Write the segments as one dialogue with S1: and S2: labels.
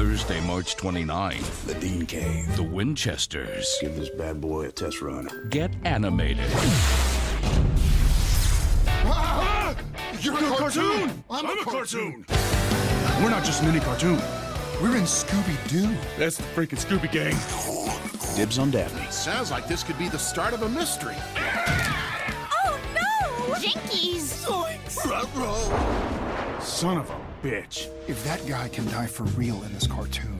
S1: Thursday, March 29th,
S2: The Dean Cave.
S1: the Winchesters
S2: Give this bad boy a test run.
S1: get animated.
S3: You're a cartoon! I'm, a cartoon!
S4: We're not just mini cartoon.
S3: We're in Scooby Doo.
S4: That's the freaking Scooby Gang.
S2: Dibs on Daphne.
S3: Sounds like this could be the start of a mystery.
S5: Oh no! Jinkies!
S4: Son of a bitch.
S6: If that guy can die for real in this cartoon,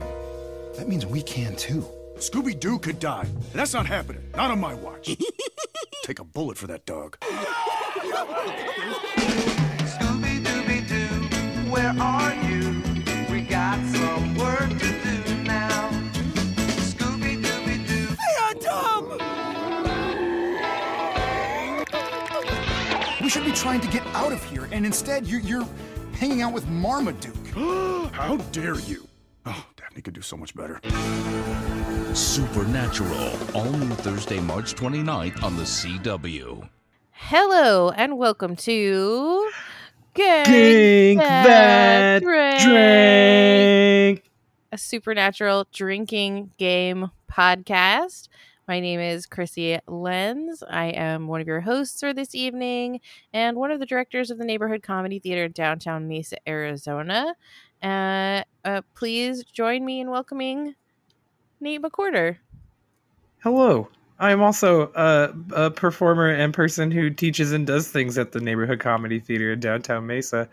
S6: that means we can too.
S4: Scooby Doo could die. And that's not happening. Not on my watch. Take a bullet for that dog.
S7: Scooby Dooby Doo, where are you? We got some work to do now. Scooby Dooby Doo.
S6: We should be trying to get out of here, and instead you're, you're hanging out with Marmaduke.
S4: How dare you? Oh, Daphne could do so much better.
S1: Supernatural, all new Thursday, March 29th on the CW.
S8: Hello and welcome to Gang
S9: Drink that drink.
S8: a supernatural drinking game podcast. My name is Chrissy Lenz. I am one of your hosts for this evening and one of the directors of the Neighborhood Comedy Theater in downtown Mesa, Arizona. Uh, uh, please join me in welcoming Nate McCorder.
S9: Hello. I am also a, a performer and person who teaches and does things at the Neighborhood Comedy Theater in downtown Mesa,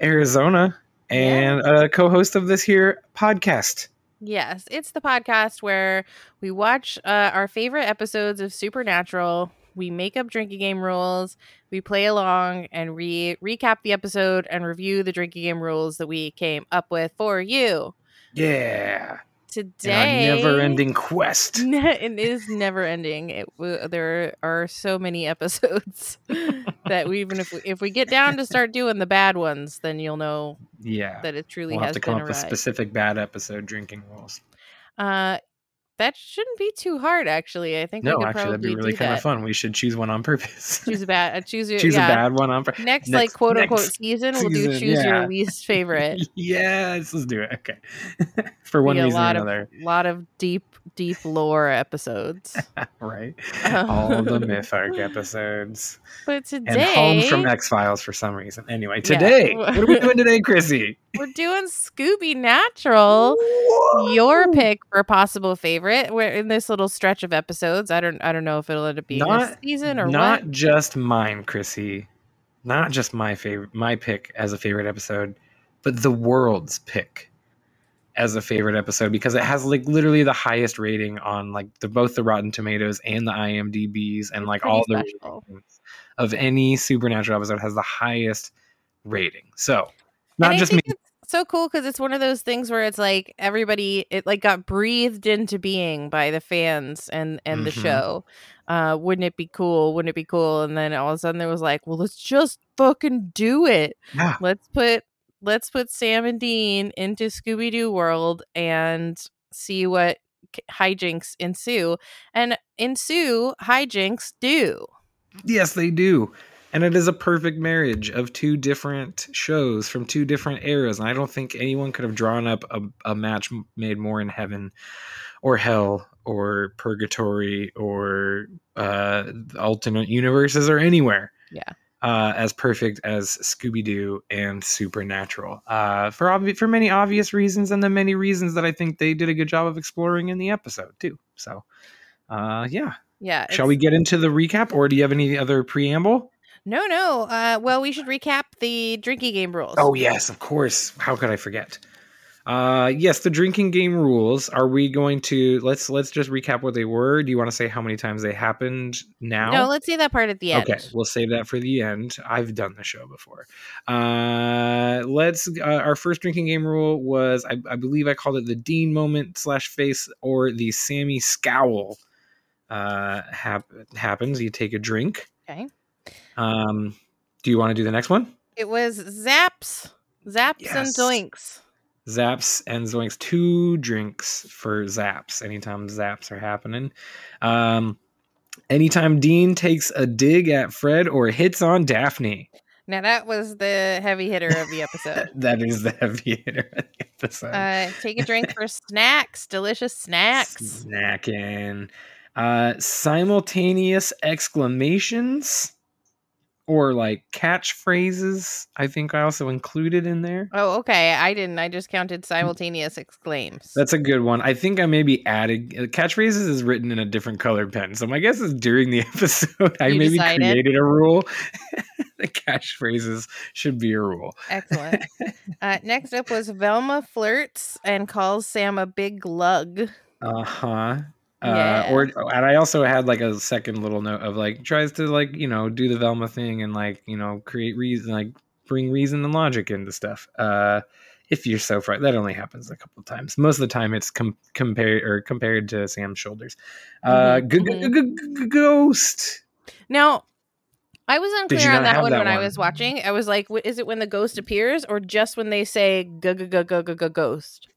S9: Arizona, and a co-host of this here podcast.
S8: Yes, it's the podcast where we watch uh, our favorite episodes of Supernatural. We make up drinking game rules. We play along and re- recap the episode and review the drinking game rules that we came up with for you
S9: Yeah.
S8: Today.
S9: Our never-ending quest.
S8: it is never ending. It, w- there are so many episodes that we even if we, if we get down to start doing the bad ones, then you'll know
S9: Yeah.
S8: that it truly
S9: we'll have
S8: has
S9: to come
S8: a
S9: up with specific bad episode drinking rules.
S8: Uh, that shouldn't be too hard, actually. I think we
S9: No,
S8: could
S9: actually, that'd be really kind
S8: that.
S9: of fun. We should choose one on purpose.
S8: Choose a bad. Uh, choose your,
S9: choose
S8: yeah.
S9: a bad one on purpose.
S8: Next, like quote unquote season, we'll do choose
S9: yeah.
S8: your least favorite.
S9: yes, let's do it. Okay. For one
S8: a
S9: reason or another.
S8: of lot of deep deep lore episodes.
S9: right?
S8: Um,
S9: All the Myth Arc episodes.
S8: But today
S9: And Home from X Files for some reason. Anyway, today, what are we doing today, Chrissy?
S8: we're doing Scooby Natural. Your pick for a possible favorite. We're in this little stretch of episodes. I don't I don't know if it'll end up being a
S9: Not-
S8: season or
S9: Not
S8: what.
S9: just mine, Chrissy. Not just my favorite, my pick as a favorite episode, but the world's pick as a favorite episode because it has like literally the highest rating on like the both the Rotten Tomatoes and the IMDb's and like
S8: Pretty
S9: all the
S8: special.
S9: of any supernatural episode has the highest rating. So not just me.
S8: So cool because it's one of those things where it's like everybody it like got breathed into being by the fans and and the
S9: Mhm.
S8: show. Uh, wouldn't it be cool? Wouldn't it be cool? And then all of a sudden there was like, well, let's just fucking do it.
S9: Yeah.
S8: Let's put let's put Sam and Dean into Scooby Doo world and see what hijinks ensue. And ensue hijinks do.
S9: Yes, they do. And it is a perfect marriage of two different shows from two different eras. And I don't think anyone could have drawn up a, a match made more in heaven or hell or purgatory or uh, alternate universes or anywhere.
S8: Yeah.
S9: Uh, as perfect as Scooby Doo and Supernatural, uh, for obvi- for many obvious reasons, and the many reasons that I think they did a good job of exploring in the episode too. So, uh, yeah,
S8: Yeah.
S9: Shall we get into the recap, or do you have any other preamble?
S8: No, no. Uh, well, we should recap the drinking game rules.
S9: Oh yes, of course. How could I forget? Uh, yes, the drinking game rules. Are we going to let's let's just recap what they were? Do you want to say how many times they happened now?
S8: No, let's say that part at the end.
S9: Okay, we'll save that for the end. I've done the show before. Uh, let's. Uh, our first drinking game rule was, I, I believe, I called it the Dean moment slash face or the Sammy scowl. Uh, hap- happens. You take a drink.
S8: Okay.
S9: Um, do you want to do the next one?
S8: It was zaps, zaps and Zoinks.
S9: Zaps and Zoinks. Two drinks for Zaps. Anytime Zaps are happening. Um, anytime Dean takes a dig at Fred or hits on Daphne.
S8: Now that was the heavy hitter of the episode.
S9: that is the heavy hitter of the episode.
S8: Uh, take a drink for snacks, delicious snacks.
S9: Snacking. Uh, simultaneous exclamations or like catchphrases. I think I also included in there.
S8: Oh, okay. I didn't. I just counted simultaneous exclaims.
S9: That's a good one. I think I maybe added uh, catchphrases is written in a different colored pen. So my guess is during the episode I
S8: You
S9: maybe
S8: decided?
S9: created a rule. the catchphrases should be a rule.
S8: Excellent. uh, next up was Velma flirts and calls Sam a big lug.
S9: Uh-huh.
S8: Yeah.
S9: Uh, or and I also had like a second little note of like tries to like you know do the Velma thing and like you know create reason like bring reason and logic into stuff. Uh, if you're so frightened, that only happens a couple of times. Most of the time, it's com- compared or compared to Sam's shoulders. Uh,
S8: Mhm,
S9: g- g- g- g- ghost.
S8: Now, I was unclear on that one
S9: that
S8: when I was watching. I was like, "Wh- is it when the ghost appears or just when they say "g g g g g g ghost"?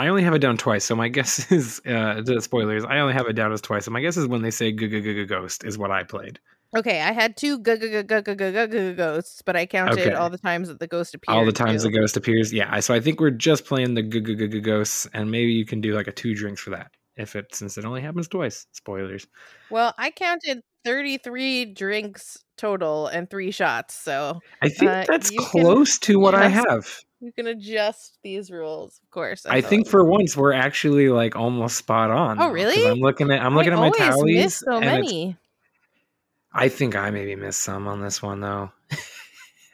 S9: I only have it down twice, so my guess is uh, the spoilers. I only have it down as twice, And my guess is when they say "ghost" is what I played.
S8: Okay, I had two ghosts, but I counted all the times that the ghost appears.
S9: All the times the ghost appears, yeah. So I think we're just playing the ghosts, and maybe you can do like a two drinks for that if it since it only happens twice. Spoilers.
S8: Well, I counted thirty three drinks total and three shots, so
S9: I think
S8: Uh,
S9: that's
S8: can-
S9: close to what I have.
S8: you can adjust these rules, of course.
S9: I think for once we're actually like almost spot on.
S8: Oh, really?
S9: I'm looking at I'm looking
S8: I
S9: at my tallies.
S8: so many.
S9: I think I maybe missed some on this one though.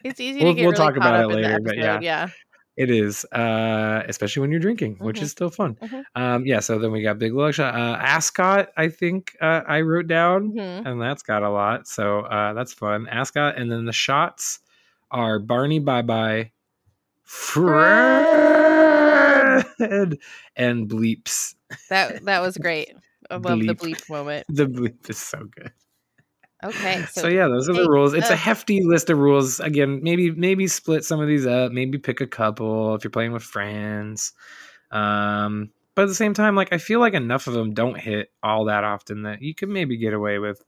S8: It's easy
S9: We'll-
S8: to get
S9: we'll
S8: really
S9: talk about it later, but
S8: episode, yeah.
S9: It is, uh, especially when you're drinking, which
S8: Mhm.
S9: is still fun.
S8: Mhm.
S9: Um, yeah. So then we got Big Lug Shot, uh, Ascot. I think uh, I wrote down,
S8: Mhm.
S9: and that's got a lot. So uh, that's fun. Ascot, and then the shots are Barney Bye Bye, Fred, and Bleeps.
S8: That that was great. I love the
S9: Bleep.
S8: bleep moment.
S9: The Bleep is so good.
S8: Okay, so,
S9: So, yeah, those are the rules. It's a hefty list of rules. Again, maybe maybe split some of these up. Maybe pick a couple if you're playing with friends. Um, but at the same time, like I feel like enough of them don't hit all that often that you could maybe get away with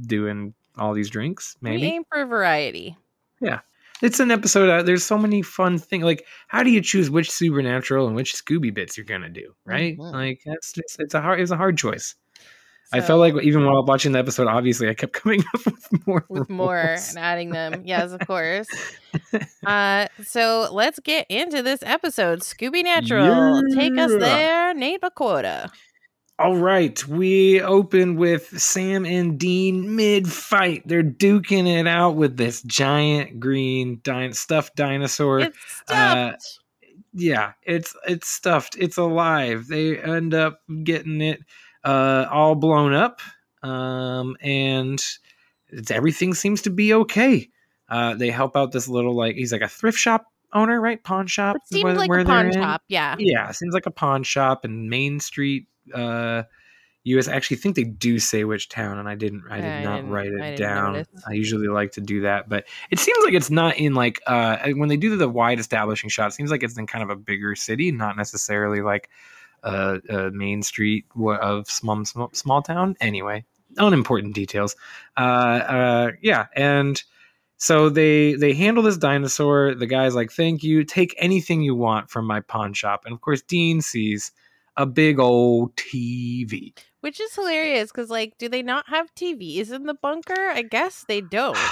S9: doing all these drinks.
S8: we
S9: Maybe
S8: aim for variety.
S9: Yeah, it's an episode. Uh, there's so many fun things. Like, how do you choose which supernatural and which Scooby bits you're gonna do? Right?
S8: Mhm.
S9: Like that's just it's a hard it's a hard choice. I felt like even while watching the episode, obviously I kept coming up with more
S8: with more and adding them. Yes, of course. uh, so let's get into this episode. Scooby Natural, take us there, Nate Bakota.
S9: All right, we open with Sam and Dean mid fight. They're duking it out with this giant green din- stuffed dinosaur.
S8: It's
S9: uh, yeah, it's it's stuffed. It's alive. They end up getting it uh, all blown up, um, and it's, everything seems to be okay. Uh, they help out this little like he's like a thrift shop owner, right? Pawn shop.
S8: it seems
S9: where-
S8: like
S9: where
S8: a pawn
S9: in.
S8: shop. Yeah.
S9: Yeah, seems like a pawn shop in Main Street, uh, US. I actually think they do say which town, and I didn't. I did
S8: I
S9: not write it
S8: didn't
S9: down.
S8: notice.
S9: I usually like to do that, but it seems like it's not in like uh when they do the wide establishing shot. It seems like it's in kind of a bigger city, not necessarily like uh, uh Main Street of small small, small town. Anyway, unimportant details. Uh, uh, yeah, and so they they handle this dinosaur. The guy's like, "Thank you. Take anything you want from my pawn shop." And of course, Dean sees a big old TV.
S8: Which is hilarious because, like, do they not have TVs in the bunker? I guess they don't.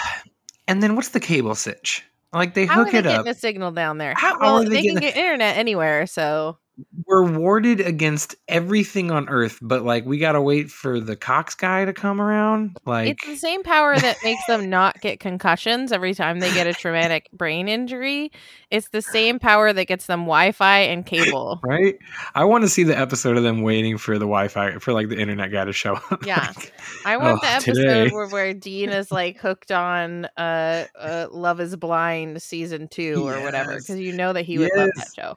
S9: And then what's the cable sitch? Like they
S8: How are they
S9: it
S8: getting
S9: up.
S8: a signal down there?
S9: How
S8: well,
S9: are they
S8: they, can
S9: getting-
S8: get internet anywhere, so
S9: We're warded against everything on Earth, but like we gotta wait for the Cox guy to come around. Like
S8: it's the same power that makes them not get concussions every time they get a traumatic brain injury. It's the same power that gets them Wi-Fi and cable.
S9: right? I want to see the episode of them waiting for the Wi-Fi for like the internet guy to show up.
S8: Yeah.
S9: Like,
S8: I want
S9: Oh,
S8: the episode
S9: today.
S8: where, where Dean is like hooked on uh, uh Love is Blind season two or whatever because you know that he would love that show.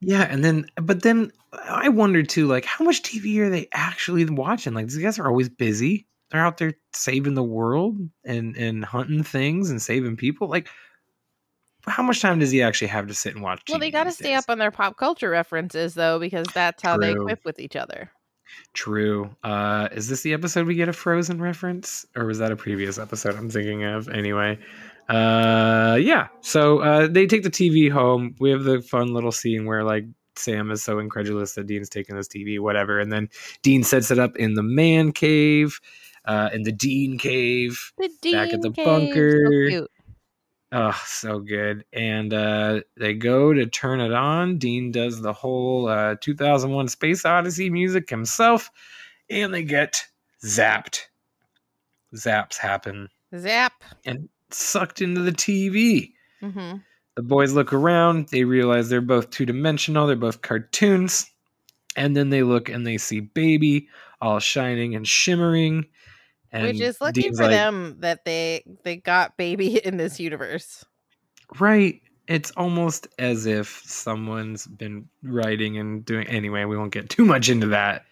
S9: Yeah, and then but then I wonder too, like how much TV are they actually watching? Like these guys are always busy. They're out there saving the world and and hunting things and saving people. Like how much time does he actually have to sit and watch?
S8: Well, they got to stay
S9: days?
S8: up on their pop culture references though because that's how they equip with each other.
S9: True. Uh, is this the episode we get a Frozen reference, or was that a previous episode I'm thinking of? Anyway, uh, yeah. So uh, they take the TV home. We have the fun little scene where like Sam is so incredulous that Dean's taking this TV, whatever. And then Dean sets it up in the man cave, uh, in the Dean cave.
S8: The
S9: Back at the
S8: cave,
S9: bunker.
S8: So cute.
S9: Oh, so good. And uh, they go to turn it on. Dean does the whole uh, 2001 Space Odyssey music himself, and they get zapped. Zaps happen
S8: Zap.
S9: and sucked into the TV.
S8: hmm
S9: The boys look around. They realize they're both two dimensional. They're both cartoons. And then they look and they see Baby all shining and shimmering. And
S8: Which is lucky
S9: Dean's
S8: for
S9: like,
S8: them that they they got baby in this universe.
S9: Right. It's almost as if someone's been writing and doing. Anyway, we won't get too much into that.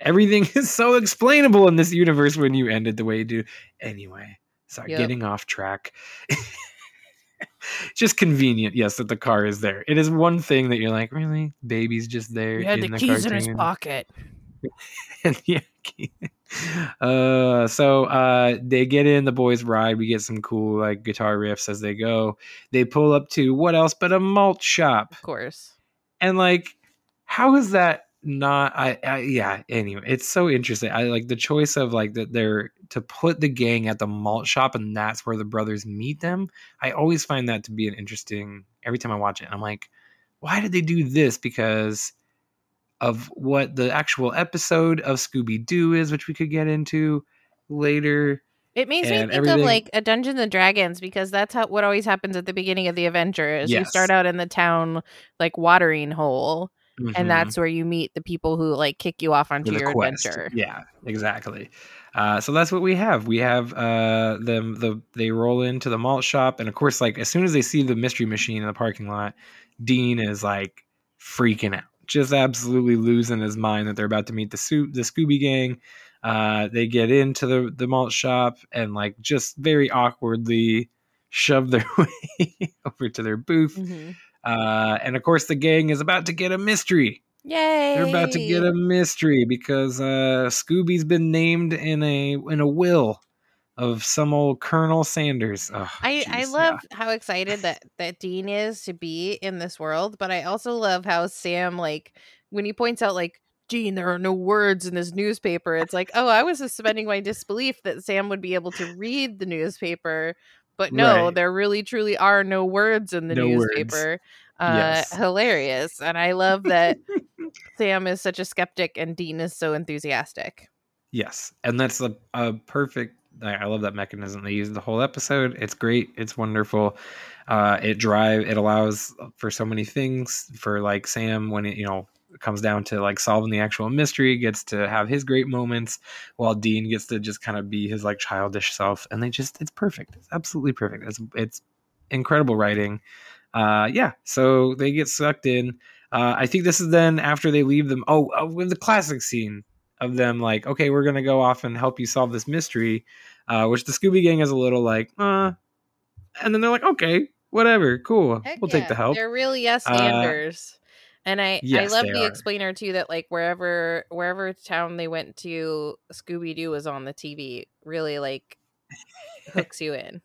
S9: Everything is so explainable in this universe when you end it the way you do. Anyway, sorry,
S8: Yep.
S9: getting off track. just convenient, yes, that the car is there. It is one thing that you're like, really? Baby's just there.
S8: He had
S9: in
S8: the keys in his pocket.
S9: and yeah. Uh, so uh, they get in the boys ride. We get some cool like guitar riffs as they go. They pull up to what else but a malt shop,
S8: Of course.
S9: and like, how is that not? I, I yeah. Anyway, it's so interesting. I like the choice of like that they're to put the gang at the malt shop, and that's where the brothers meet them. I always find that to be an interesting. Every time I watch it, I'm like, why did they do this? Because of what the actual episode of Scooby Doo is, which we could get into later.
S8: It makes me think of like a Dungeons and Dragons because that's how what always happens at the beginning of the adventure is you start out in the town like watering hole
S9: Mhm.
S8: and that's where you meet the people who like kick you off onto your
S9: quest.
S8: adventure.
S9: Yeah, exactly. Uh, so that's what we have. We have uh, them. The they roll into the malt shop, and of course, like as soon as they see the mystery machine in the parking lot, Dean is like freaking out, just absolutely losing his mind that they're about to meet the the Scooby Gang. Uh, they get into the the malt shop and like just very awkwardly shove their way over to their booth.
S8: Mhm.
S9: Uh, and of course, the gang is about to get a mystery.
S8: Yay!
S9: They're about to get a mystery because uh, Scooby's been named in a in a will of some old Colonel Sanders. Oh,
S8: I, I
S9: jeez,
S8: love how excited that that Dean is to be in this world, but I also love how Sam like when he points out like Dean, there are no words in this newspaper. It's like, oh, I was suspending my disbelief that Sam would be able to read the newspaper, but no,
S9: Right.
S8: there really truly are no words in the
S9: No words.
S8: Uh,
S9: Yes.
S8: hilarious, and I love that Sam is such a skeptic and Dean is so enthusiastic.
S9: Yes, and that's a, a perfect. I I love that mechanism they use the whole episode. It's great. It's wonderful. Uh, it drive. It allows for so many things for like Sam when it you know comes down to like solving the actual mystery gets to have his great moments while Dean gets to just kind of be his like childish self and they just it's perfect it's absolutely perfect it's it's incredible writing uh yeah so they get sucked in uh I think this is then after they leave them oh uh, with the classic scene of them like okay we're gonna go off and help you solve this mystery uh which the Scooby Gang is a little like uh and then they're like okay whatever cool
S8: Heck
S9: we'll
S8: yeah,
S9: take the help
S8: They're really yes
S9: Uh,
S8: anders. and I, I love the
S9: are.
S8: explainer too that like wherever wherever town they went to, Scooby Doo was on the TV. Really like hooks you in.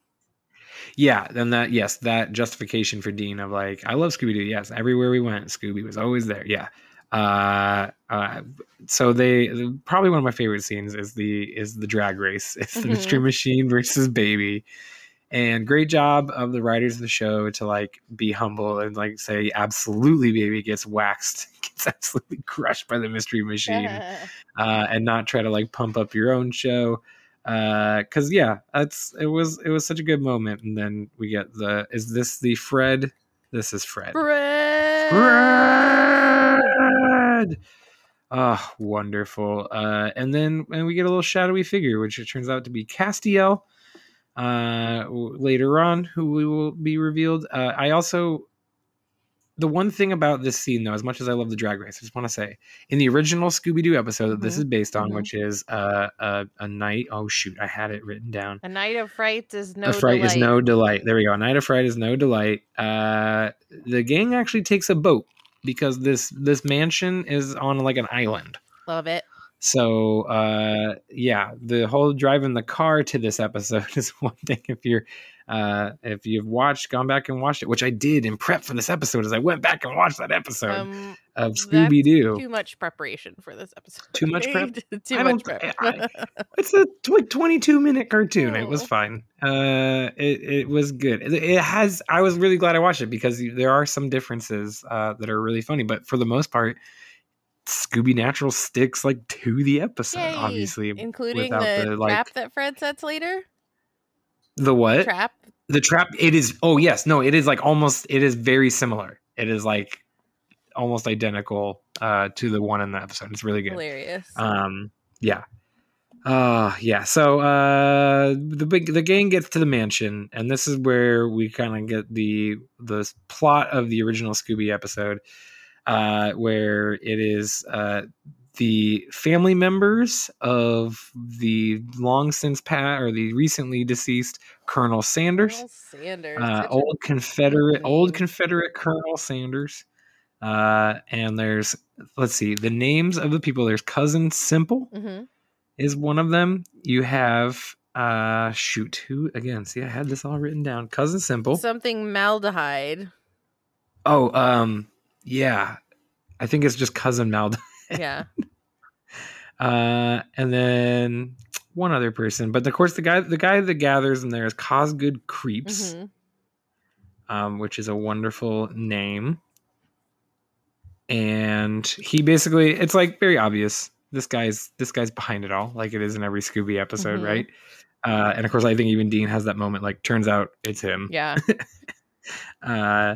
S9: Yeah, then that yes, that justification for Dean of like, I love Scooby Doo. Yes, everywhere we went, Scooby was always there. Yeah. Uh, uh, so they probably one of my favorite scenes is the is the drag race. It's the mystery machine versus baby. And great job of the writers of the show to like be humble and like say absolutely baby gets waxed, gets absolutely crushed by the mystery machine uh, and not try to like pump up your own show. Because yeah, that's it was it was such a good moment, and then we get the is this the Fred? This is Fred.
S8: Fred!
S9: Fred. Oh, wonderful. Uh, and then and we get a little shadowy figure, which it turns out to be Castiel. Uh, later on, who we will be revealed. Uh, I also the one thing about this scene, though, as much as I love the drag race, I just want to say in the original Scooby Doo episode that this
S8: Mhm,
S9: is based on,
S8: mhm.
S9: which is uh, a a night. Oh shoot, I had it written down.
S8: A night of fright is no
S9: a fright
S8: delight.
S9: is no delight. There we go. A night of fright is no delight. Uh, the gang actually takes a boat because this this mansion is on like an island.
S8: Love it.
S9: So uh, yeah, the whole driving the car to this episode is one thing. If you're Uh, if you've watched, gone back and watched it, which I did in prep for this episode, as I went back and watched that episode
S8: Um,
S9: of Scooby Doo.
S8: Too much preparation for this episode.
S9: Too much prep?
S8: too
S9: I
S8: much prep.
S9: I- It's a tw- 22 minute cartoon. It was
S8: Oh.
S9: fine. Uh, it, it was good. It, it has. I was really glad I watched it because there are some differences uh, that are really funny, but for the most part, Scooby Natural sticks like to the episode.
S8: Yay,
S9: Obviously,
S8: including the,
S9: the, like-
S8: trap that Fred sets later.
S9: The what
S8: Trap.
S9: the trap. It is. Oh yes, no. It is like almost. It is very similar. It is like almost identical uh, to the one in the episode. It's really good.
S8: Hilarious.
S9: Um, yeah. Uh yeah. So uh the big the gang gets to the mansion, and this is where we kind of get the the plot of the original Scooby episode, uh, where it is uh the family members of the long since pat or the recently deceased Colonel Sanders
S8: Colonel Sanders.
S9: uh, old Confederate,
S8: cool
S9: old. Confederate Colonel Sanders. Uh, and there's, let's see, the names of the people. There's Cousin Simple
S8: Mhm.
S9: is one of them. You have, uh, shoot, who again? See, I had this all written down. Cousin Simple.
S8: Something maldehyde.
S9: oh, um, yeah, I think it's just Cousin Mald.
S8: Yeah.
S9: Uh, and then one other person, but of course the guy, the guy that gathers in there is Cosgood Creeps.
S8: Mhm.
S9: um, which is a wonderful name. And he basically, it's like very obvious. This guy's this guy's behind it all, like it is in every Scooby episode,
S8: Mhm.
S9: right? Uh, and of course, I think even Dean has that moment. Like, turns out it's him.
S8: Yeah.
S9: Uh,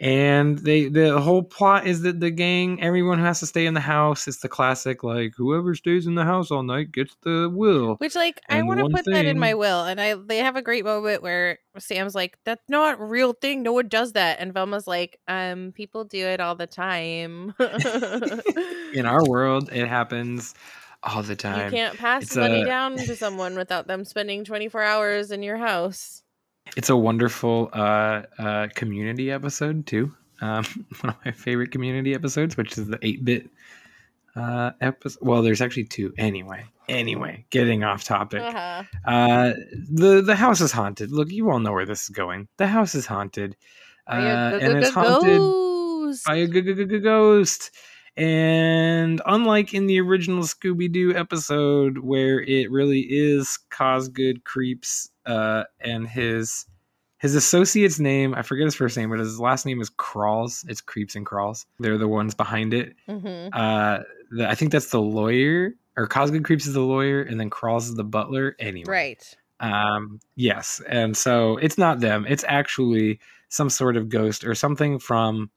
S9: and they the whole plot is that the gang, everyone who has to stay in the house, it's the classic like whoever stays in the house all night gets the will.
S8: Which like I want to put that in my will, and I they have a great moment where Sam's like, "That's not a real thing. No one does that," and Velma's like, "Um, people do it all the time.
S9: In our world, it happens all the time.
S8: you can't pass
S9: It's
S8: money
S9: a-
S8: down to someone without them spending twenty four hours in your house."
S9: It's a wonderful uh, uh, community episode too. Um, one of my favorite community episodes, which is the eight bit uh, episode. Well, there's actually two. Anyway, anyway, getting off topic.
S8: Uh-huh.
S9: Uh, the the house is haunted. Look, you all know where this is going. The house is haunted, uh, and it's haunted by a ghost. And unlike in the original Scooby Doo episode, where it really is Cosgood Creeps uh, and his his associate's name, I forget his first name, but his last name is Crawls. It's Creeps and Crawls. They're the ones behind it.
S8: Mhm.
S9: Uh, the, I think that's the lawyer, or Cosgood Creeps is the lawyer, and then Crawls is the butler. Anyway,
S8: Right.
S9: um, yes, and so it's not them. It's actually some sort of ghost or something from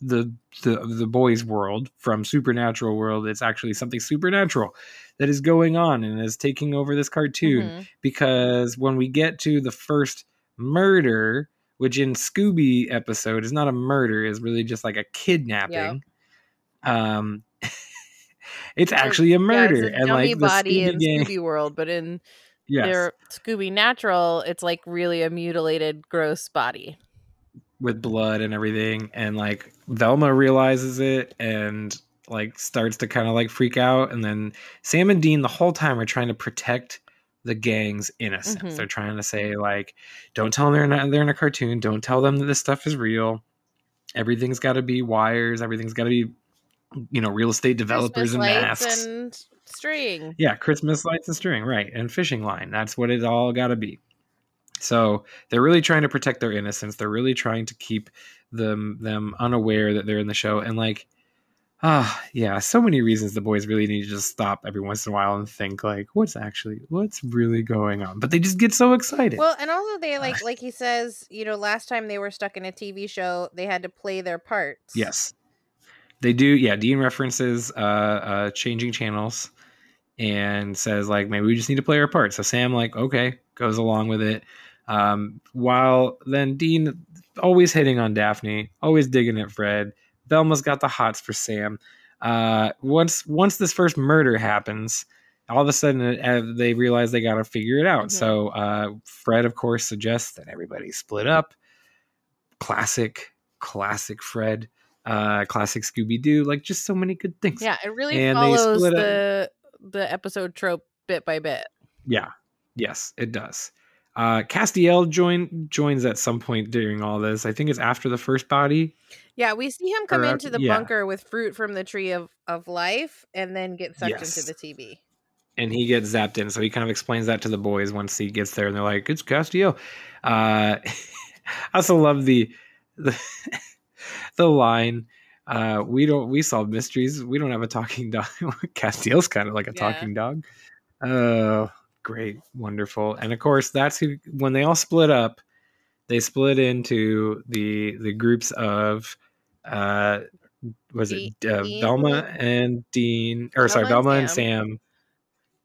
S9: the the the boys' world, from supernatural world. It's actually something supernatural that is going on and is taking over this cartoon.
S8: Mhm.
S9: Because when we get to the first murder, which in Scooby episode is not a murder, is really just like a kidnapping. Um, it's actually a murder,
S8: Yeah, it's a
S9: and like the
S8: body
S9: Scooby
S8: in. Scooby World, but in
S9: Yes.
S8: their Scooby Natural, it's like really a mutilated, gross body.
S9: With blood and everything and like Velma realizes it and like starts to kind of like freak out and then Sam and Dean the whole time are trying to protect the gang's innocence.
S8: Mhm.
S9: They're trying to say like don't tell them they're not they're in a cartoon, don't tell them that this stuff is real. Everything's got to be wires, everything's got to be you know, real estate developers
S8: Christmas
S9: and masks.
S8: and string.
S9: Yeah, Christmas lights and string, right, and fishing line. That's what it all got to be. So they're really trying to protect their innocence. They're really trying to keep them them unaware that they're in the show. And like, ah, yeah, so many reasons the boys really need to just stop every once in a while and think like, what's actually what's really going on? But they just get so excited.
S8: Well, and also they like like he says, you know, last time they were stuck in a TV show, they had to play their parts.
S9: Yes. They do, yeah. Dean references uh, uh, changing channels and says like maybe we just need to play our part. So Sam like okay goes along with it. Um, while then Dean always hitting on Daphne, always digging at Fred. Velma's got the hots for Sam. Uh, once once this first murder happens, all of a sudden uh, they realize they got to figure it out.
S8: Mhm.
S9: So uh, Fred, of course, suggests that everybody split up. Classic, classic Fred. Uh, classic Scooby Doo. Like just so many good things.
S8: Yeah, it really
S9: And
S8: follows
S9: split up-
S8: the the episode trope bit by bit.
S9: Yeah. Yes, it does. Uh, Castiel join joins at some point during all this. I think it's after the first body.
S8: Yeah, we see him come
S9: Or,
S8: into the
S9: yeah.
S8: bunker with fruit from the tree of, of life and then get sucked
S9: Yes.
S8: into the TV.
S9: and he gets zapped in. So he kind of explains that to the boys once he gets there, and they're like, "It's Castiel." Uh, I also love the the the line. Uh, we don't we solve mysteries. We don't have a talking dog. Castiel's kind of like a
S8: Yeah.
S9: talking dog. Oh, great, wonderful, and of course that's who. When they all split up, they split into the the groups of. Uh, was it uh,
S8: Dean-
S9: Velma and Dean, or sorry,
S8: Velma
S9: Velma
S8: and
S9: and Sam,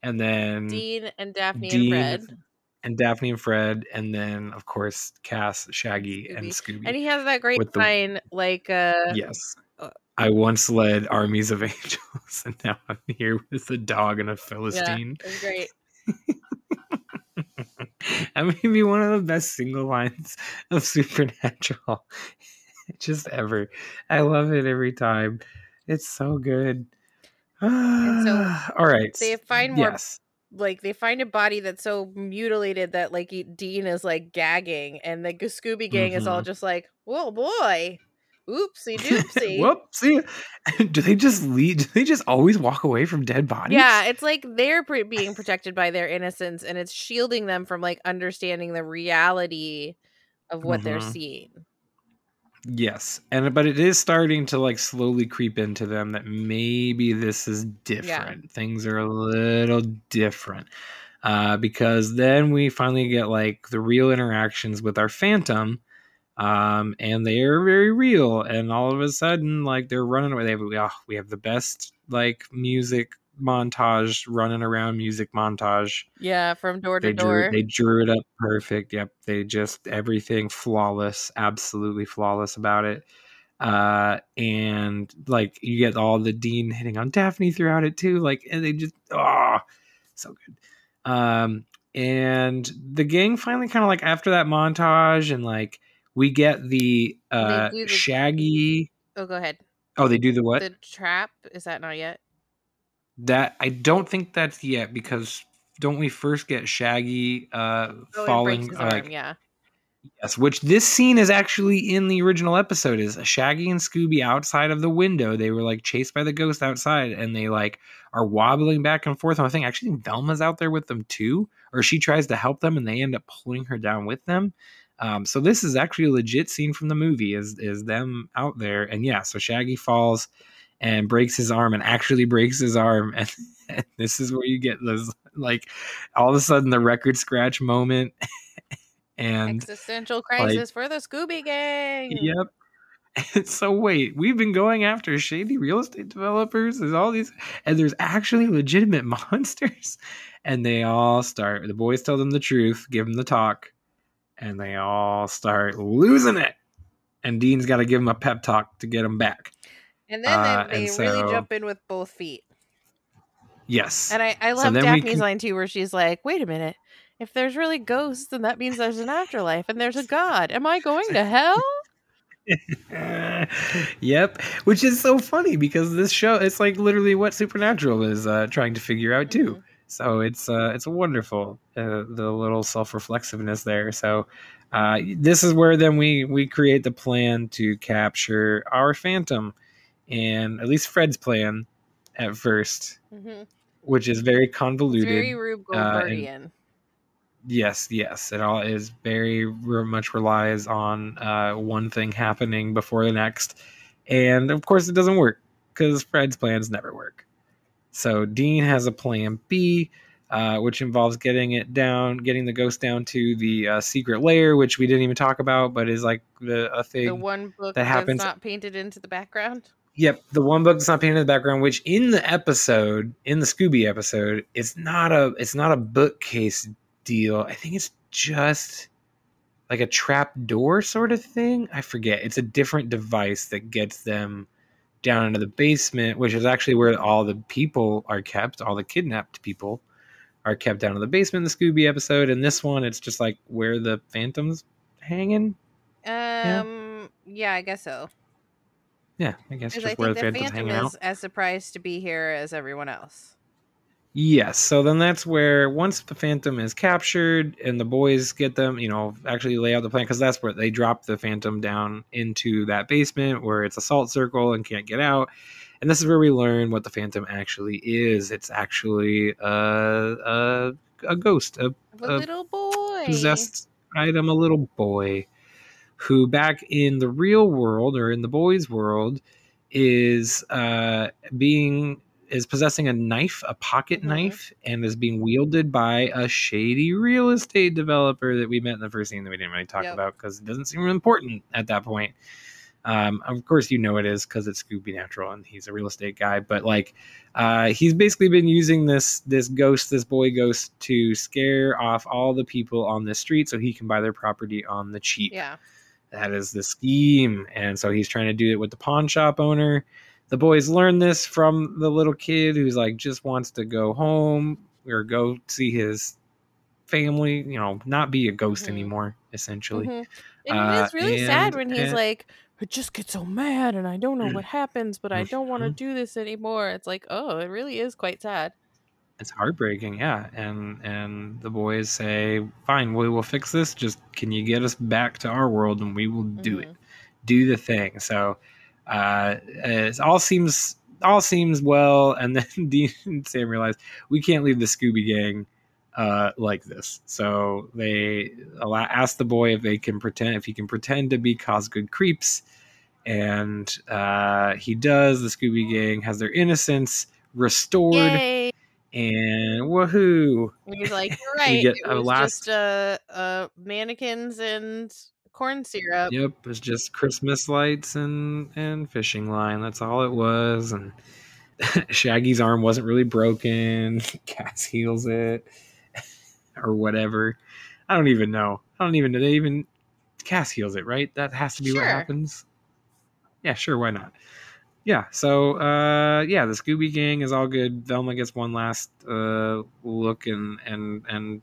S9: and then
S8: Dean and Daphne
S9: Dean
S8: and Fred.
S9: and Daphne and Fred, and then of course Cass, Shaggy, and Scooby.
S8: And he has that great
S9: With the-
S8: line like uh
S9: yes,
S8: uh,
S9: I once led armies of angels, and now I'm here with a dog and a
S8: yeah,
S9: philistine.
S8: it's great.
S9: That may be one of the best single lines of Supernatural, just ever. I love it every time. It's so good.
S8: So
S9: all right.
S8: They find more
S9: yes.
S8: like they find a body that's so mutilated that like Dean is like gagging and the Scooby gang is all
S9: Mhm.
S8: just like, "Whoa boy. Oopsie doopsie."
S9: Whoopsie. Do they just lead? Do they just always walk away from dead bodies?
S8: Yeah, it's like they're pre- being protected by their innocence and it's shielding them from like understanding the reality of what they're
S9: Mhm.
S8: seeing.
S9: Yes, and but it is starting to like slowly creep into them that maybe this is different. Things are a little different. Uh, because then we finally get like the real interactions with our phantom, um, and they are very real. And all of a sudden, like they're running away. They have, oh, we have the best like music montage, running around music montage.
S8: Yeah, from door to
S9: They
S8: door.
S9: drew, they drew it up perfect. Yep, they just everything flawless, absolutely flawless about it. Uh, and like you get all the Dean hitting on Daphne throughout it too. Like, and they just oh, so good. Um, and the gang finally kind of like after that montage and like we get the uh
S8: the-
S9: Shaggy.
S8: oh, go ahead.
S9: Oh, they do the what?
S8: The trap is that not yet?
S9: That I don't think that's yet because don't we first get Shaggy uh
S8: Oh,
S9: falling uh,
S8: arm,
S9: like
S8: yeah.
S9: yes, which this scene is actually in the original episode is Shaggy and Scooby outside of the window. They were like chased by the ghost outside and they like are wobbling back and forth. I think actually Velma's out there with them too, or she tries to help them and they end up pulling her down with them. Um, so this is actually a legit scene from the movie is is them out there and yeah, so Shaggy falls and breaks his arm and actually breaks his arm and, and this is where you get those like all of a sudden the record scratch moment and
S8: Existential crisis for the Scooby gang.
S9: yep so wait we've been going after shady real estate developers there's all these and there's actually legitimate monsters and they all start the boys tell them the truth give them the talk and they all start losing it and dean's got to give him a pep talk to get him back
S8: And then
S9: Uh,
S8: they,
S9: and
S8: they really
S9: so-
S8: jump in with both feet.
S9: yes
S8: And I, I love
S9: we
S8: Daphne's
S9: can-
S8: line too, where she's like, wait a minute. If there's really ghosts, then that means there's an afterlife and there's a God. Am I going to hell?
S9: yep which is so funny because this show it's like literally what supernatural is uh trying to figure out too
S8: Mhm.
S9: So it's uh it's wonderful uh, the little self-reflexiveness there so uh this is where then we we create the plan to capture our phantom and at least fred's plan at first
S8: Mhm.
S9: which is very
S8: It's
S9: convoluted
S8: very Rube
S9: uh, and-
S8: Goldbergian.
S9: Yes, yes. It all is very much relies on uh, one thing happening before the next, and of course it doesn't work because Fred's plans never work. So Dean has a plan B, uh, which involves getting it down, getting the ghost down to the uh, secret lair, which we didn't even talk about, but is like the a thing.
S8: the one book
S9: that
S8: that's
S9: happens-
S8: not painted into the background.
S9: Yep, the one book that's not painted in the background, which in the episode, in the Scooby episode, it's not a it's not a bookcase deal. I think it's just like a trap door sort of thing. I forget. It's a different device that gets them down into the basement, which is actually where all the people are kept, all the kidnapped people are kept down in the basement in the Scooby episode. And this one, it's just like where the phantoms hanging.
S8: Um, yeah, I guess so.
S9: Yeah, I guess just
S8: I
S9: where the phantoms
S8: Phantom
S9: hanging out.
S8: as surprised to be here as everyone else.
S9: Yes. So then that's where once the Phantom is captured and the boys get them, you know, actually lay out the plan because that's where they drop the Phantom down into that basement where it's a salt circle and can't get out. And this is where we learn what the Phantom actually is. It's actually a a, a ghost, a,
S8: A little boy.
S9: possessed item, a little boy who back in the real world or in the boys' world is uh being is possessing a knife, a pocket
S8: Mhm.
S9: knife, and is being wielded by a shady real estate developer that we met in the first scene that we didn't really talk
S8: Yep.
S9: about because it doesn't seem important at that point. Um, of course, you know it is because it's Scooby Natural and he's a real estate guy. But like, uh, he's basically been using this this ghost, this boy ghost, to scare off all the people on the street so he can buy their property on the cheap.
S8: Yeah.
S9: That is the scheme. And so he's trying to do it with the pawn shop owner. The boys learn this from the little kid who's like just wants to go home or go see his family, you know, not be a ghost
S8: Mhm.
S9: anymore, essentially.
S8: Mhm. And
S9: Uh,
S8: it's really sad when he's
S9: and-
S8: like, I just get so mad and I don't know what happens, but I don't want to
S9: Mhm.
S8: do this anymore. It's like, oh, it really is quite sad.
S9: It's heartbreaking, yeah. And and the boys say, "Fine, we will fix this. Just can you get us back to our world and we will do it.
S8: Mhm.
S9: Do the thing." So uh it all seems all seems well and then Dean and Sam realize we can't leave the Scooby gang uh like this. So they allow, ask the boy if they can pretend if he can pretend to be Cosgood creeps and uh he does. The Scooby gang has their innocence restored
S8: Yay!
S9: and woohoo!
S8: And he's like, you're
S9: We get
S8: it
S9: a
S8: was
S9: last-
S8: just uh, uh, mannequins and corn syrup.
S9: Yep, it's just Christmas lights and and fishing line. That's all it was. And Shaggy's arm wasn't really broken. Cass heals it, or whatever. I don't even know. I don't even know. They even Cass heals it, right? That has to be what happens. Yeah, sure. Why not? Yeah. So, uh, yeah, the Scooby Gang is all good. Velma gets one last uh look and and and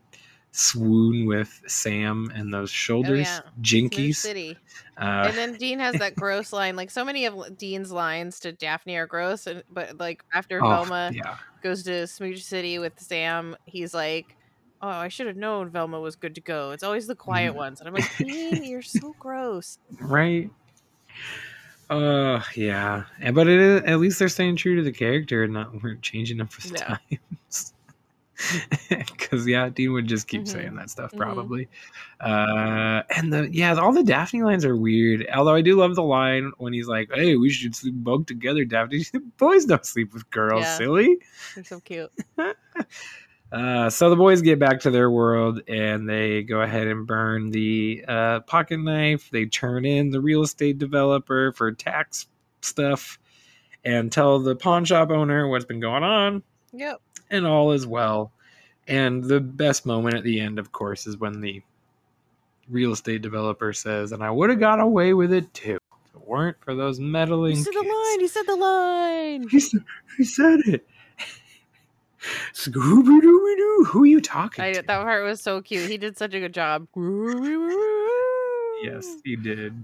S9: swoon with Sam and those shoulders,
S8: yeah.
S9: Jinkies.
S8: City.
S9: Uh,
S8: And then Dean has that gross line. Like so many of Dean's lines to Daphne are gross, and but like after
S9: oh,
S8: Velma
S9: yeah.
S8: goes to Smooch City with Sam, he's like, "Oh, I should have known Velma was good to go. It's always the quiet
S9: Mhm.
S8: ones." And I'm like, "Dean, you're so gross."
S9: right uh yeah but it is, at least they're staying true to the character and not we're changing them for the
S8: Yeah.
S9: times because yeah dean would just keep
S8: Mhm.
S9: saying that stuff
S8: Mhm.
S9: probably uh and the yeah all the daphne lines are weird although i do love the line when he's like hey we should sleep bunk together daphne boys don't sleep with girls
S8: Yeah.
S9: silly
S8: They're so cute.
S9: Uh, so the boys get back to their world and they go ahead and burn the uh, pocket knife. They turn in the real estate developer for tax stuff and tell the pawn shop owner what's been going on,
S8: Yep.
S9: And all is well. And the best moment at the end, of course, is when the real estate developer says, "And I would have got away with it too, if it weren't for those meddling."
S8: He said the
S9: kids."
S8: line. He said the line.
S9: He said, he said it. Scooby Dooby Doo. Who are you talking
S8: I,
S9: to?
S8: that part was so cute. He did such a good job.
S9: Yes, he did.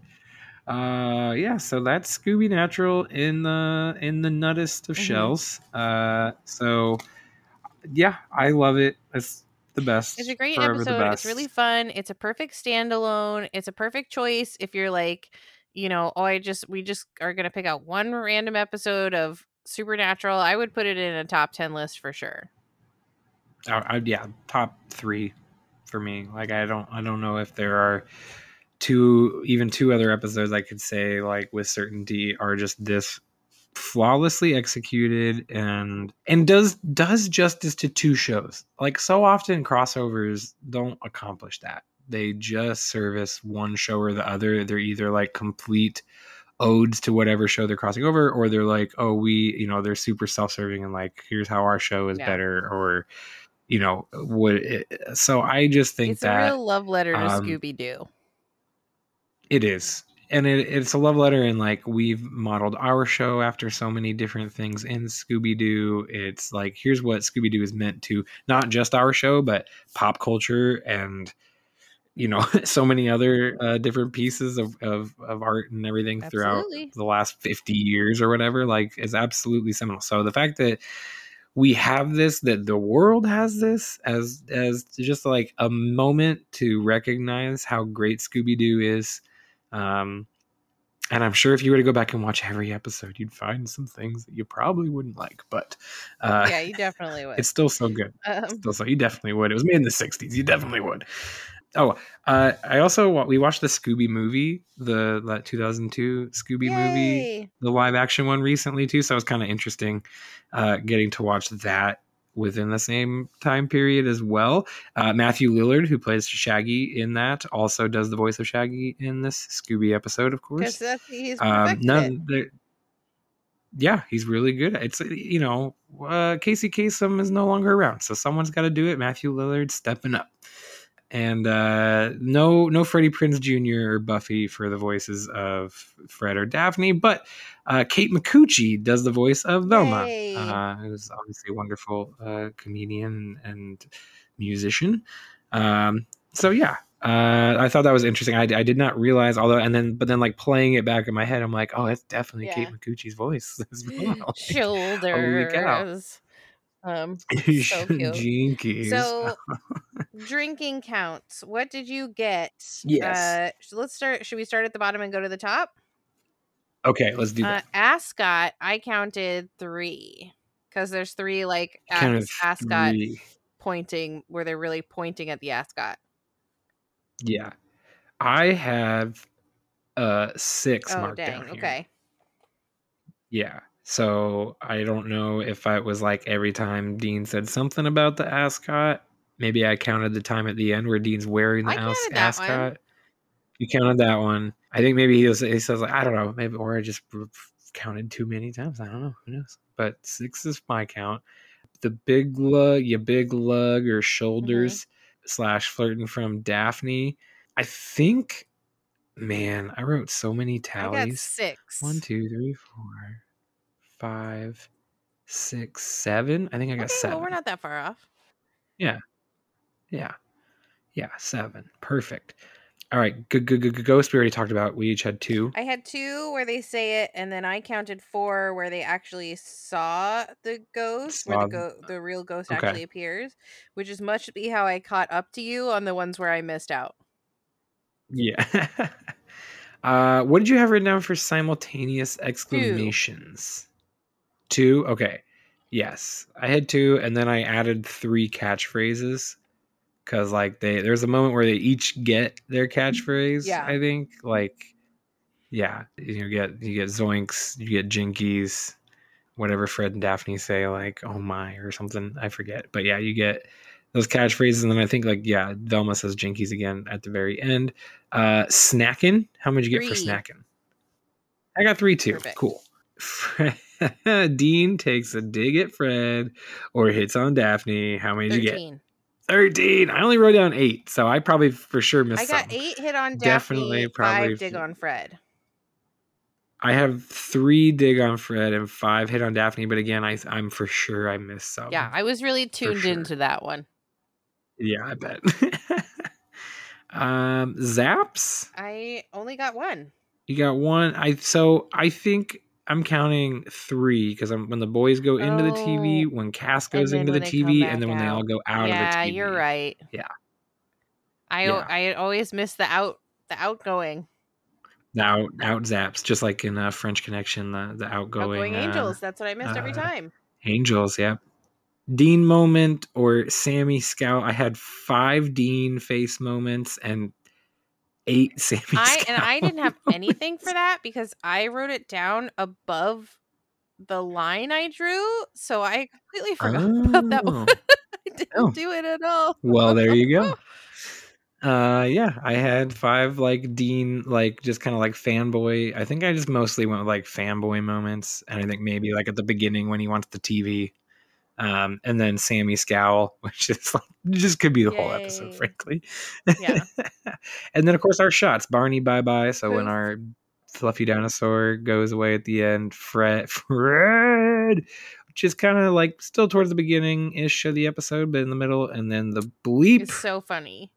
S9: Uh, yeah. So that's Scooby Natural in the in the nuttest of
S8: Mhm.
S9: shells. Uh, so yeah, I love it. It's the best.
S8: It's a great episode. It's really fun. It's a perfect standalone. It's a perfect choice if you're like, you know, oh, I just we just are gonna pick out one random episode of Supernatural. I would put it in a top ten list for sure.
S9: Uh, I, yeah, top three for me. Like I don't I don't know if there are two even two other episodes I could say like with certainty are just this flawlessly executed and and does does justice to two shows. Like so often crossovers don't accomplish that. They just service one show or the other. They're either like complete odes to whatever show they're crossing over or they're like oh we you know they're super self-serving and like here's how our show is
S8: Yeah.
S9: better or you know what it, so i just think
S8: it's
S9: that
S8: a real love letter to
S9: um,
S8: Scooby Doo.
S9: it is and it, it's a love letter and like we've modeled our show after so many different things in scooby-doo it's like here's what scooby-doo is meant to not just our show but pop culture and you know so many other uh, different pieces of, of, of art and everything throughout the last 50 years or whatever like is absolutely seminal so the fact that we have this that the world has this as as just like a moment to recognize how great Scooby-Doo is. Um and I'm sure if you were to go back and watch every episode, you'd find some things that you probably wouldn't like, but uh
S8: yeah, you definitely would.
S9: it's still so good.
S8: Um,
S9: Still so you definitely would. It was made in the 60s. You definitely would. Oh, uh, I also we watched the Scooby movie, the that 2002 Scooby movie, the live action one recently too. So it was kind of interesting uh, getting to watch that within the same time period as well. Uh, Matthew Lillard, who plays Shaggy in that, also does the voice of Shaggy in this Scooby episode, of course. Um, none, yeah, he's really good. It's you know, uh, Casey Kasem is no longer around, so someone's got to do it. Matthew Lillard stepping up, and uh, no, no Freddie Prinze Jr. or Buffy for the voices of Fred or Daphne, but uh, Kate Micucci does the voice of Velma, uh, who's obviously a wonderful uh, comedian and musician. Um, so yeah, uh, I thought that was interesting. I, I did not realize, although, and then, but then, like playing it back in my head, I'm like, oh, it's definitely Kate
S8: Yeah.
S9: Micucci's voice. Like,
S8: Shoulders. Um, so cute. So, drinking counts. What did you get?
S9: Yes.
S8: Uh, let's start. Should we start at the bottom and go to the top?
S9: okay, let's do
S8: Uh,
S9: that.
S8: ascot. I counted three because there's three like as- ascot
S9: three.
S8: pointing where they're really pointing at the ascot.
S9: Yeah, I have uh six
S8: Oh
S9: marked
S8: dang.
S9: down here.
S8: Okay.
S9: Yeah. So I don't know if I was like every time Dean said something about the ascot. Maybe I counted the time at the end where Dean's wearing the
S8: I
S9: as-
S8: that one.
S9: ascot. You counted that one. I think maybe he was. He says like I don't know. Maybe or I just counted too many times. I don't know. Who knows? But six is my count. The big lug, your big lug or mm-hmm. shoulders slash flirting from Daphne. I think, man, I wrote so many tallies.
S8: six.
S9: One, two, three, four, five, six, seven. I think I got
S8: Okay,
S9: seven.
S8: well, we're not that far off.
S9: Yeah. Yeah. Yeah. Seven. Perfect. All right. Good, good, good, good. Ghost. We already talked about. We each had two.
S8: I had two where they say it, and then I counted four where they actually saw the ghost, where the go- the real ghost
S9: okay.
S8: actually appears, which is much to be how I caught up to you on the ones where I missed out.
S9: Yeah. uh, what did you have written down for simultaneous exclamations? Two. Okay. Yes, I had two, and then I added three catchphrases because, like, they there's a moment where they each get their catchphrase.
S8: Yeah.
S9: I think like, yeah, you get you get zoinks, you get jinkies, whatever Fred and Daphne say, like "oh my" or something. I forget, but yeah, you get those catchphrases, and then I think like yeah, Velma says jinkies again at the very end. Uh, snacking. How much you get for
S8: Three.
S9: snacking? I got three too.
S8: Perfect.
S9: Cool. Dean takes a dig at Fred or hits on Daphne. How many did you get?
S8: Thirteen.
S9: 13. I only wrote down eight, so I probably for sure missed
S8: I got
S9: some.
S8: eight hit on Daphne,
S9: Definitely, probably
S8: five dig on Fred.
S9: I have three dig on Fred and five hit on Daphne, but again, I, I'm for sure I missed some.
S8: Yeah, I was really tuned
S9: sure.
S8: into that one.
S9: Yeah, I bet. um, Zaps,
S8: I only got one.
S9: you got one. I so I think I'm counting three because I'm when the boys go into the TV,
S8: Oh,
S9: when Cass goes into the
S8: when they come
S9: TV, and then when they all go out
S8: yeah,
S9: of the TV.
S8: Yeah, you're right.
S9: Yeah.
S8: I
S9: Yeah.
S8: I always miss the out the outgoing
S9: The out out zaps, just like in uh, French Connection, the the outgoing,
S8: outgoing
S9: uh,
S8: angels. That's what I missed every
S9: uh,
S8: time.
S9: Angels, yep. Dean moment or Sammy Scout. I had five Dean face moments and eight Sammy
S8: I and I didn't have anything for that because I wrote it down above the line I drew, so I completely forgot about that one.
S9: Oh.
S8: I didn't
S9: Oh.
S8: do it at all.
S9: Well, there you go. Uh yeah, I had five like Dean like just kind of like fanboy. I think I just mostly went with like fanboy moments and I think maybe like at the beginning when he wants the TV. Um and then Sammy Scowl, which is like just could be the whole episode frankly.
S8: Yeah.
S9: and then of course our shots, Barney bye bye. So when our fluffy dinosaur goes away at the end, Fred Fred which is kind of like still towards the beginning ish of the episode, but in the middle, and then the bleep
S8: It's so funny.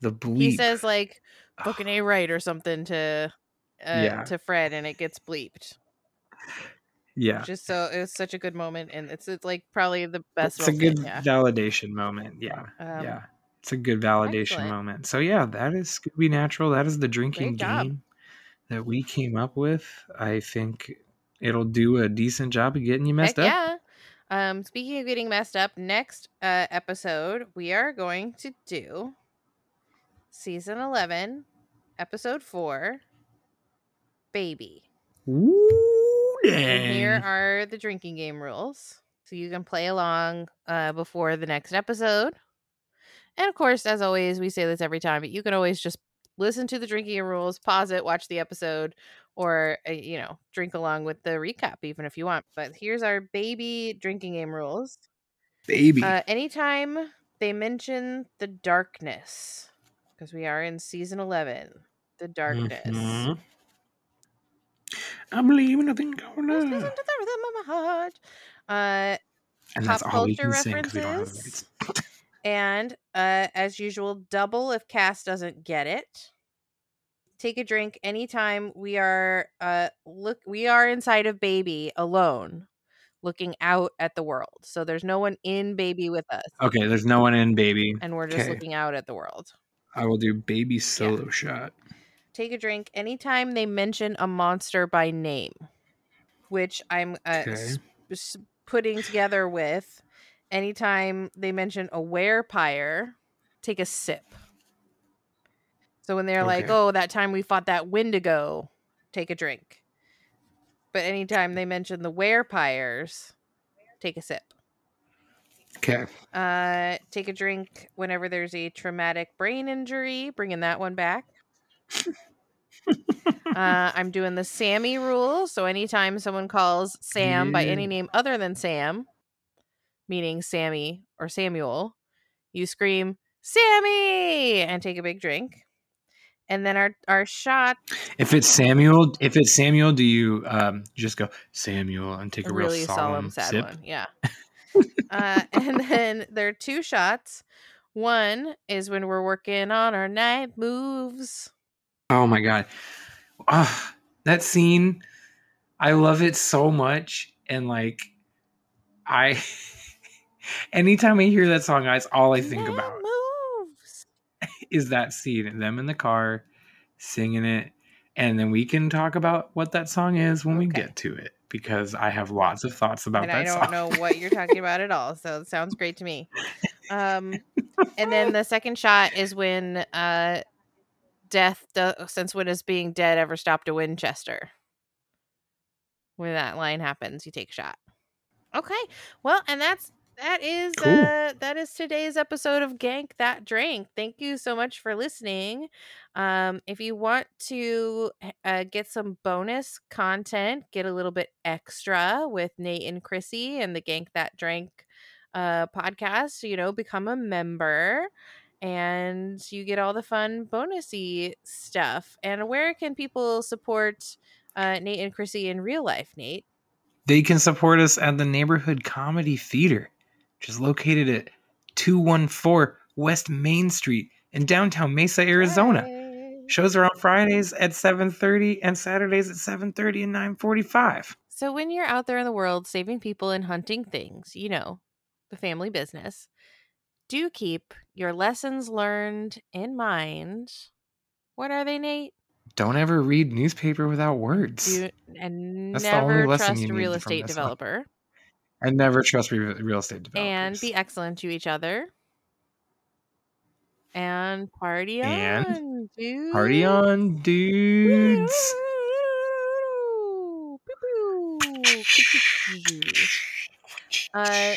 S9: the bleep.
S8: He says like fucking a right or something to uh,
S9: Yeah.
S8: to Fred, and it gets bleeped.
S9: Yeah.
S8: Just so it was such a good moment, and it's it's like probably the best.
S9: It's a good
S8: yeah.
S9: validation moment. Yeah.
S8: Um,
S9: yeah. It's a good validation
S8: excellent.
S9: moment. So yeah, that is Scooby Natural. That is the drinking game that we came up with. I think it'll do a decent job of getting you messed
S8: Heck
S9: up.
S8: yeah. Um, speaking of getting messed up, next uh, episode we are going to do season eleven, episode four, baby.
S9: Ooh,
S8: And here are the drinking game rules. So you can play along uh, before the next episode. And of course, as always, we say this every time, but you can always just listen to the drinking rules, pause it, watch the episode, or, uh, you know, drink along with the recap, even if you want. But here's our baby drinking game rules.
S9: Baby.
S8: Uh, anytime they mention the darkness, because we are in season 11, the darkness.
S9: Mhm. I believe in nothing going
S8: Listen
S9: on.
S8: to the rhythm of my heart. Uh,
S9: And that's
S8: pop
S9: all we
S8: culture
S9: can sing we don't have
S8: references. And uh, as usual, double if Cass doesn't get it. Take a drink anytime we are uh look we are inside of baby alone, looking out at the world. So there's no one in baby with us,
S9: Okay, there's no one in baby.
S8: and we're just
S9: Okay.
S8: looking out at the world.
S9: I will do baby solo shot.
S8: Take a drink anytime they mention a monster by name, which I'm uh,
S9: Okay.
S8: s- s- putting together with anytime they mention a werepire, take a sip. So when they're like, "Oh, that time we fought that Wendigo," take a drink. But anytime they mention the werepires, take a sip.
S9: Okay.
S8: Uh, take a drink whenever there's a traumatic brain injury, bringing that one back. Uh, I'm doing the Sammy rule. So anytime someone calls Sam by any name other than Sam, meaning Sammy or Samuel, you scream Sammy and take a big drink. And then our our shot
S9: If it's Samuel, if it's Samuel, do you um just go Samuel and take
S8: a
S9: a, real
S8: really solemn,
S9: solemn,
S8: sad
S9: sip?
S8: one. Yeah. uh, and then there are two shots. One is when we're working on our night moves.
S9: Oh my god. That scene, I love it so much. And like I anytime I hear that song, guys, all I think about
S8: moves.
S9: is that scene and them in the car singing it. And then we can talk about what that song is when we get to it. Because I have lots of thoughts about
S8: and
S9: that
S8: I don't
S9: song.
S8: know what you're talking about at all. So it sounds great to me. Um, and then the second shot is when uh, death, do- since when has being dead ever stopped a Winchester? When that line happens, you take a shot. Okay, well, and that's that is
S9: Cool.
S8: uh that is today's episode of Gank That Drink. Thank you so much for listening. Um, if you want to uh, get some bonus content, get a little bit extra with Nate and Chrissy and the Gank That Drink uh podcast, you know, become a member and you get all the fun bonusy stuff. And where can people support uh Nate and Chrissy in real life, Nate?
S9: They can support us at the Neighborhood Comedy Theater, which is located at 214 West Main Street in downtown Mesa, Arizona.
S8: Hey.
S9: Shows are on Fridays at 7:30 and Saturdays at 7:30 and 9:45.
S8: So when you're out there in the world saving people and hunting things, you know, the family business, do keep your lessons learned in mind. What are they, Nate?
S9: Don't ever read newspaper without words.
S8: Do and
S9: That's
S8: never trust a real estate developer.
S9: I never trust re- real estate developers.
S8: And be excellent to each other. And party
S9: And
S8: on, dude.
S9: Party on, dudes.
S8: Uh,